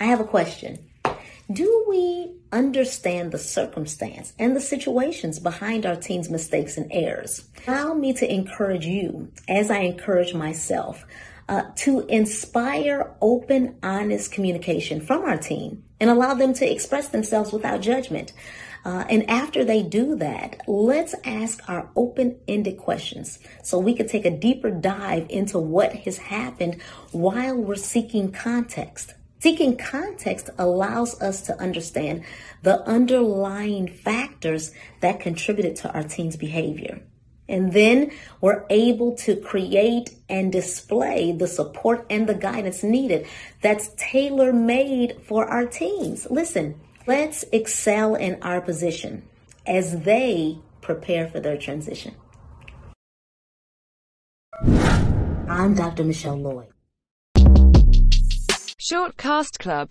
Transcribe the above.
I have a question. Do we understand the circumstance and the situations behind our teens' mistakes and errors? Allow me to encourage you, as I encourage myself, uh, to inspire open, honest communication from our team and allow them to express themselves without judgment. Uh, and after they do that, let's ask our open ended questions so we can take a deeper dive into what has happened while we're seeking context. Seeking context allows us to understand the underlying factors that contributed to our teen's behavior. And then we're able to create and display the support and the guidance needed that's tailor made for our teens. Listen, let's excel in our position as they prepare for their transition. I'm Dr. Michelle Lloyd. Shortcast Club